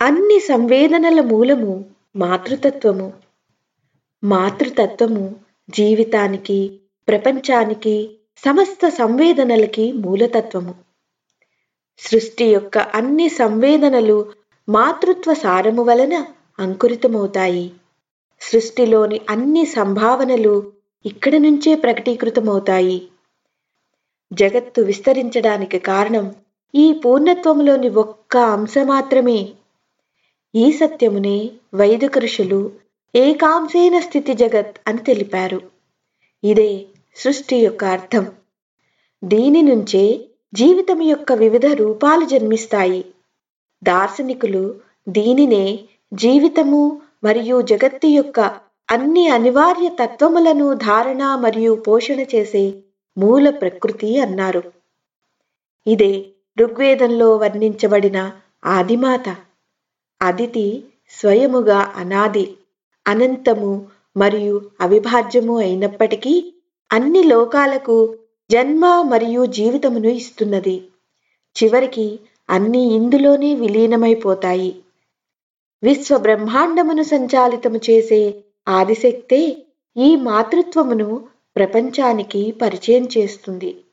అన్ని సంవేదనల మూలము మాతృతత్వము. మాతృతత్వము జీవితానికి ప్రపంచానికి సమస్త సంవేదనలకి మూలతత్వము. సృష్టి యొక్క అన్ని సంవేదనలు మాతృత్వ సారము వలన అంకురితమవుతాయి. సృష్టిలోని అన్ని సంభావనలు ఇక్కడ నుంచే ప్రకటీకృతమవుతాయి. జగత్తు విస్తరించడానికి కారణం ఈ పూర్ణత్వంలోని ఒక్క అంశ మాత్రమే. ఈ సత్యమునే వైదిక ఋషులు ఏకాంశైన స్థితి జగత్ అని తెలిపారు. ఇదే సృష్టి యొక్క అర్థం. దీని నుంచే జీవితం యొక్క వివిధ రూపాలు జన్మిస్తాయి. దార్శనికులు దీనినే జీవితము మరియు జగత్తు యొక్క అన్ని అనివార్య తత్వములను ధారణ మరియు పోషణ చేసే మూల ప్రకృతి అన్నారు. ఇదే ఋగ్వేదంలో వర్ణించబడిన ఆదిమాత. అదితి స్వయముగా అనాది అనంతము మరియు అవిభాజ్యము అయినప్పటికీ అన్ని లోకాలకు జన్మ మరియు జీవితమును ఇస్తున్నది. చివరికి అన్నీ ఇందులోనే విలీనమైపోతాయి. విశ్వ బ్రహ్మాండమును సంచాలితము చేసే ఆదిశక్తే ఈ మాతృత్వమును ప్రపంచానికి పరిచయం చేస్తుంది.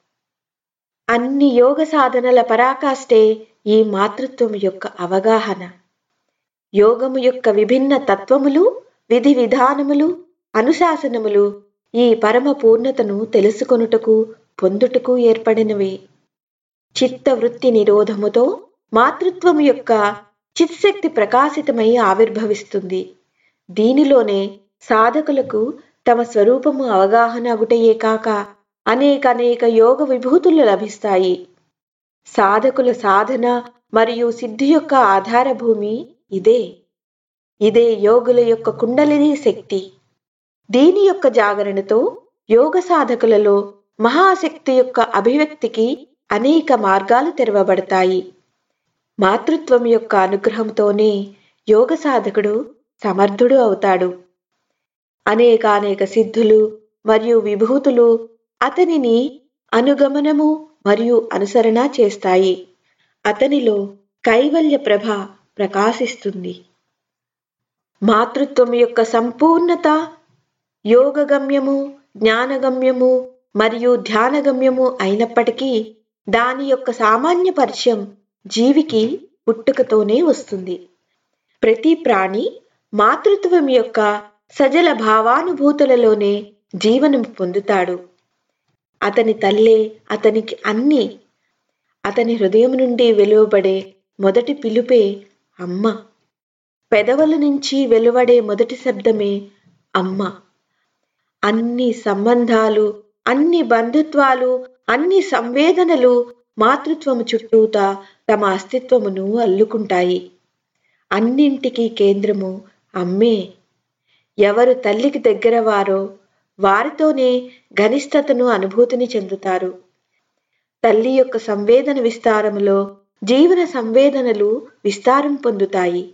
అన్ని యోగ సాధనల పరాకాష్టే ఈ మాతృత్వం యొక్క అవగాహన. యోగము యొక్క విభిన్న తత్వములు విధి విధానములు అనుశాసనములు ఈ పరమ పూర్ణతను తెలుసుకొనుటకు పొందుటకు ఏర్పడినవి. చిత్త వృత్తి నిరోధముతో మాతృత్వము యొక్క చిత్శక్తి ప్రకాశితమై ఆవిర్భవిస్తుంది. దీనిలోనే సాధకులకు తమ స్వరూపము అవగాహన అగుటయే కాక అనేక అనేక యోగ విభూతులు లభిస్తాయి. సాధకుల సాధన మరియు సిద్ధి యొక్క ఆధారభూమి ఇదే. ఇదే యోగుల యొక్క కుండలిని శక్తి. దీని యొక్క జాగరణతో? యోగ సాధకులలో మహాశక్తి యొక్క అభివ్యక్తికి అనేక మార్గాలు తెరవబడతాయి. మాతృత్వం యొక్క అనుగ్రహంతోనే యోగ సాధకుడు సమర్థుడు అవుతాడు. అనేకానేక సిద్ధులు మరియు విభూతులు అతనిని అనుగమనము మరియు అనుసరణ చేస్తాయి. అతనిలో కైవల్య ప్రభ ప్రకాశిస్తుంది. మాతృత్వం యొక్క సంపూర్ణత యోగగమ్యము జ్ఞానగమ్యము మరియు ధ్యానగమ్యము అయినప్పటికీ దాని యొక్క సామాన్య పరిచయం జీవికి పుట్టుకతోనే వస్తుంది. ప్రతి ప్రాణి మాతృత్వం యొక్క సజల భావానుభూతులలోనే జీవనం పొందుతాడు. అతని తల్లే అతనికి అన్ని. అతని హృదయం నుండి వెలువబడే మొదటి పిలుపే అమ్మ. పెదవుల నుంచి వెలువడే మొదటి శబ్దమే అమ్మ. అన్ని సంబంధాలు అన్ని బంధుత్వాలు అన్ని సంవేదనలు మాతృత్వము చుట్టూతా తమ అస్తిత్వమును అల్లుకుంటాయి. అన్నింటికీ కేంద్రము అమ్మే. ఎవరు తల్లికి దగ్గరవారో వారితోనే ఘనిష్టతను అనుభూతిని చెందుతారు. తల్లి యొక్క సంవేదన విస్తారములో జీవన సంవేదనలు విస్తారం పొందుతాయి.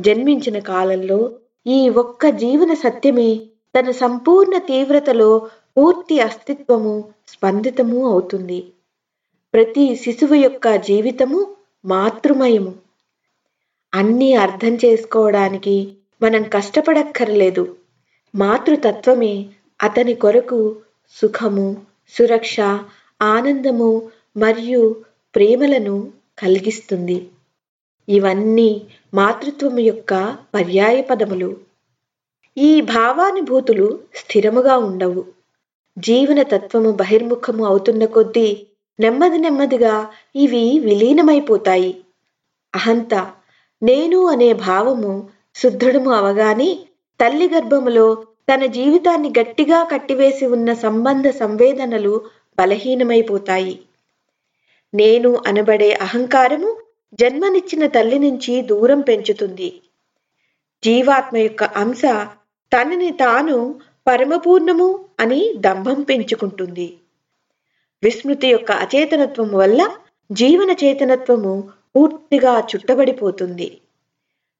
జన్మించిన కాలంలో ఈ ఒక్క జీవన సత్యమే తన సంపూర్ణ తీవ్రతలో పూర్తి అస్తిత్వము స్పందితము అవుతుంది. ప్రతి శిశువు యొక్క జీవితము మాతృమయము. అన్నీ అర్థం చేసుకోవడానికి మనం కష్టపడక్కర్లేదు. మాతృతత్వమే అతని కొరకు సుఖము సురక్ష ఆనందము మరియు ప్రేమలను కలిగిస్తుంది. ఇవన్నీ మాతృత్వం యొక్క పర్యాయ పదములు. ఈ భావానుభూతులు స్థిరముగా ఉండవు. జీవన తత్వము బహిర్ముఖము అవుతున్న కొద్దీ నెమ్మది నెమ్మదిగా ఇవి విలీనమైపోతాయి. అహంత నేను అనే భావము సుదృఢము అవగానే తల్లి గర్భములో తన జీవితాన్ని గట్టిగా కట్టివేసి ఉన్న సంబంధ సంవేదనలు బలహీనమైపోతాయి. నేను అనబడే అహంకారము జన్మనిచ్చిన తల్లి నుంచి దూరం పెంచుతుంది. జీవాత్మ యొక్క అంశ తనని తాను పరమపూర్ణము అని దంభం పెంచుకుంటుంది. విస్మృతి యొక్క అచేతనత్వం వల్ల జీవన చేతనత్వము పూర్తిగా చుట్టబడిపోతుంది.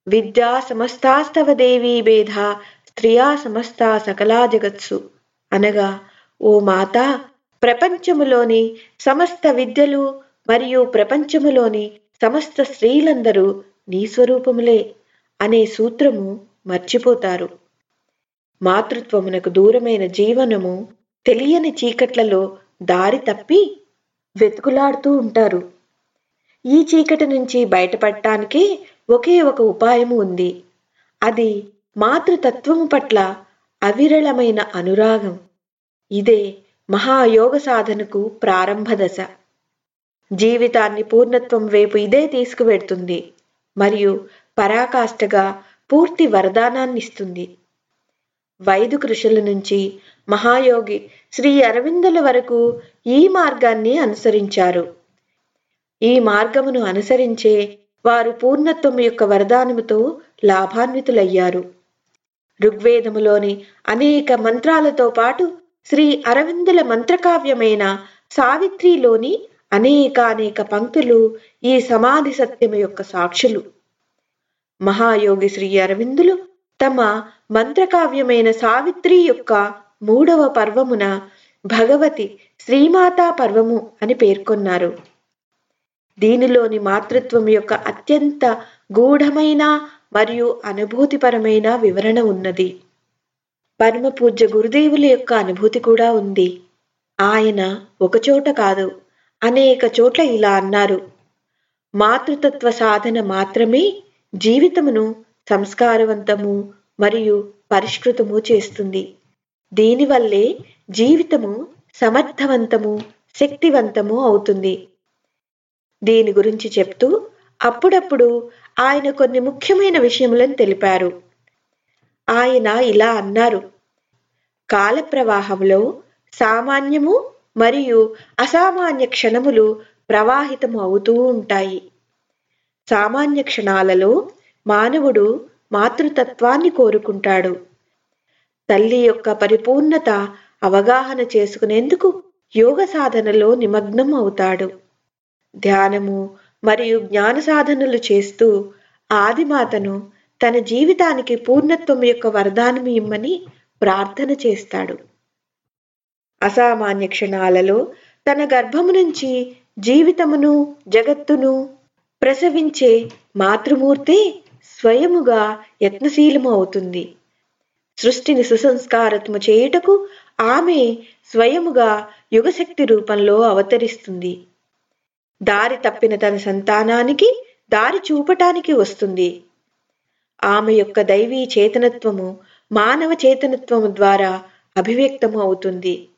విద్యా సమస్తాస్తవ దేవీ భేద స్త్రియా సమస్త సకలా జగత్సు. అనగా ఓ మాత ప్రపంచములోని సమస్త విద్యలు మరియు ప్రపంచములోని సమస్త స్త్రీలందరూ నీ స్వరూపములే అనే సూత్రము మర్చిపోతారు. మాతృత్వమునకు దూరమైన జీవనము తెలియని చీకట్లలో దారి తప్పి వెతుకులాడుతూ ఉంటారు. ఈ చీకటి నుంచి బయటపడటానికే ఒకే ఒక ఉపాయము ఉంది. అది మాతృతత్వము పట్ల అవిరళమైన అనురాగం. ఇదే మహాయోగ సాధనకు ప్రారంభ దశ. జీవితాన్ని పూర్ణత్వం వైపు ఇదే తీసుకువెడుతుంది మరియు పరాకాష్ఠగా పూర్తి వరదానాన్నిస్తుంది. వైదు కృషుల నుంచి మహాయోగి శ్రీ అరవిందుల వరకు ఈ మార్గాన్ని అనుసరించారు. ఈ మార్గమును అనుసరించే వారు పూర్ణత్వం యొక్క వరదానముతో లాభాన్వితులయ్యారు. ఋగ్వేదములోని అనేక మంత్రాలతో పాటు శ్రీ అరవిందుల మంత్రకావ్యమైన సావిత్రిలోని అనేకానేక పంక్తులు ఈ సమాధి సత్యము యొక్క సాక్షులు. మహాయోగి శ్రీ అరవిందులు తమ మంత్రకావ్యమైన సావిత్రి యొక్క మూడవ పర్వమున భగవతి శ్రీమాతా పర్వము అని పేర్కొన్నారు. దీనిలోని మాతృత్వం యొక్క అత్యంత గూఢమైన మరియు అనుభూతిపరమైన వివరణ ఉన్నది. పరమ పూజ్య గురుదేవుల యొక్క అనుభూతి కూడా ఉంది. ఆయన ఒకచోట కాదు అనేక చోట్ల ఇలా అన్నారు. మాతృతత్వ సాధన మాత్రమే జీవితమును సంస్కారవంతము మరియు పరిష్కృతము చేస్తుంది. దీనివల్లే జీవితము సమర్థవంతము శక్తివంతము అవుతుంది. దీని గురించి చెప్తూ అప్పుడప్పుడు ఆయన కొన్ని ముఖ్యమైన విషయములను తెలిపారు. ఆయన ఇలా అన్నారు. కాల ప్రవాహంలో సామాన్యము మరియు అసామాన్య క్షణములు ప్రవాహితము అవుతూ ఉంటాయి. సామాన్య క్షణాలలో మానవుడు మాతృతత్వాన్ని కోరుకుంటాడు. తల్లి యొక్క పరిపూర్ణత అవగాహన చేసుకునేందుకు యోగ సాధనలో నిమగ్నం అవుతాడు. ధ్యానము మరియు జ్ఞాన సాధనలు చేస్తూ ఆదిమాతను తన జీవితానికి పూర్ణత్వం యొక్క వరదానం ఇమ్మని ప్రార్థన చేస్తాడు. అసామాన్య క్షణాలలో తన గర్భము నుంచి జీవితమును జగత్తును ప్రసవించే మాతృమూర్తే స్వయముగా యత్నశీలము అవుతుంది. సృష్టిని సుసంస్కారత్ము చేయుటకు ఆమె స్వయముగా యుగశక్తి రూపంలో అవతరిస్తుంది. దారి తప్పిన తన సంతానానికి దారి చూపటానికి వస్తుంది. ఆమె యొక్క దైవీ చేతనత్వము మానవ చేతనత్వము ద్వారా అభివ్యక్తము అవుతుంది.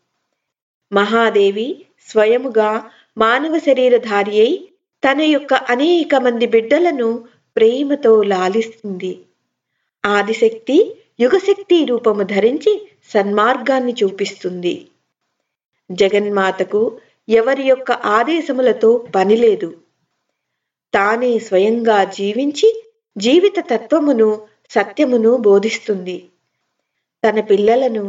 మహాదేవి స్వయముగా మానవ శరీరధారి అయి తన యొక్క అనేక మంది బిడ్డలను ప్రేమతో లాలిస్తుంది. ఆదిశక్తి యుగశక్తి రూపము ధరించి సన్మార్గాన్ని చూపిస్తుంది. జగన్మాతకు ఎవరి యొక్క ఆదేశములతో పనిలేదు తానే స్వయంగా జీవించి జీవిత తత్వమును సత్యమును బోధిస్తుంది. తన పిల్లలను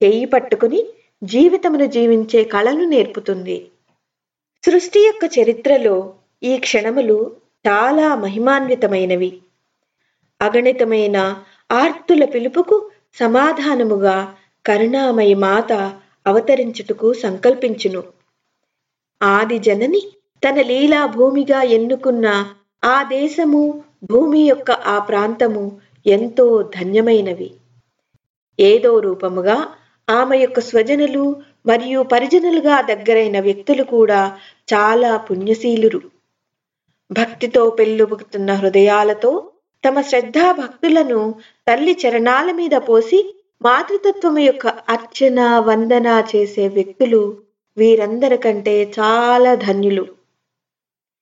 చేయి పట్టుకుని జీవితమును జీవించే కళను నేర్పుతుంది. సృష్టి యొక్క చరిత్రలో ఈ క్షణములు చాలా మహిమాన్వితమైనవి. అగణితమైన ఆర్తుల పిలుపుకు సమాధానముగా కరుణామయ మాత అవతరించుటకు సంకల్పించును. ఆది జనని తన లీలా భూమిగా ఎన్నుకున్న ఆ దేశము భూమి యొక్క ఆ ప్రాంతము ఎంతో ధన్యమైనవి. ఏదో రూపముగా ఆమె యొక్క స్వజనులు మరియు పరిజనులుగా దగ్గరైన వ్యక్తులు కూడా చాలా పుణ్యశీలురు. భక్తితో పెళ్ళుబుకుతున్న హృదయాలతో తమ శ్రద్ధా భక్తులను తల్లి చరణాల మీద పోసి మాతృతత్వం యొక్క అర్చన వందన చేసే వ్యక్తులు వీరందరికంటే చాలా ధన్యులు.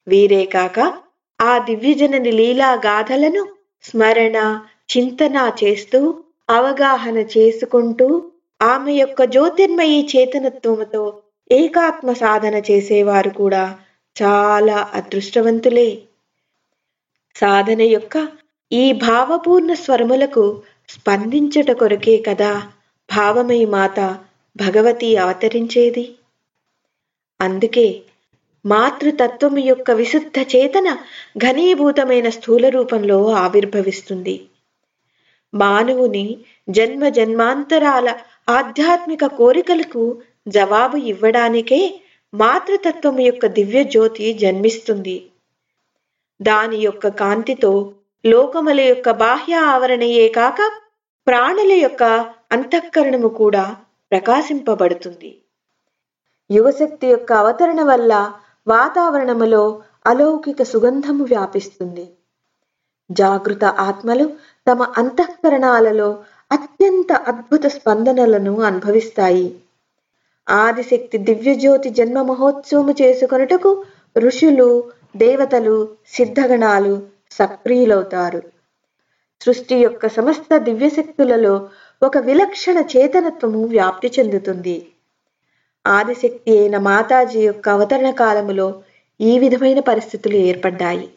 వీరే కాక ఆ దివ్యజనని లీలా గాథలను స్మరణ చింతన చేస్తూ అవగాహన చేసుకుంటూ ఆమె యొక్క జ్యోతిర్మయి చేతనత్వముతో ఏకాత్మ సాధన చేసేవారు కూడా చాలా అదృష్టవంతులే. సాధన యొక్క ఈ భావపూర్ణ స్వరములకు స్పందించట కొరకే కదా భావమై మాత భగవతి అవతరించేది. అందుకే మాతృతత్వము యొక్క విశుద్ధ చేతన ఘనీభూతమైన స్థూల రూపంలో ఆవిర్భవిస్తుంది. మానవుని జన్మ జన్మాంతరాల ఆధ్యాత్మిక కోరికలకు జవాబు ఇవ్వడానికే మాతృతత్వము యొక్క దివ్య జ్యోతి జన్మిస్తుంది. దాని యొక్క కాంతితో లోకముల యొక్క బాహ్య ఆవరణయే కాక ప్రాణుల యొక్క అంతఃకరణము కూడా ప్రకాశింపబడుతుంది. యువశక్తి యొక్క అవతరణ వల్ల వాతావరణములో అలౌకిక సుగంధము వ్యాపిస్తుంది. జాగృత ఆత్మలు తమ అంతఃకరణాలలో అత్యంత అద్భుత స్పందనలను అనుభవిస్తాయి. ఆదిశక్తి దివ్యజ్యోతి జన్మ మహోత్సవము చేసుకొనుటకు ఋషులు దేవతలు సిద్ధగణాలు సక్రియులవుతారు. సృష్టి యొక్క సమస్త దివ్యశక్తులలో ఒక విలక్షణ చేతనత్వము వ్యాప్తి చెందుతుంది. ఆదిశక్తి అయిన మాతాజీ యొక్క అవతరణ కాలములో ఈ విధమైన పరిస్థితులు ఏర్పడ్డాయి.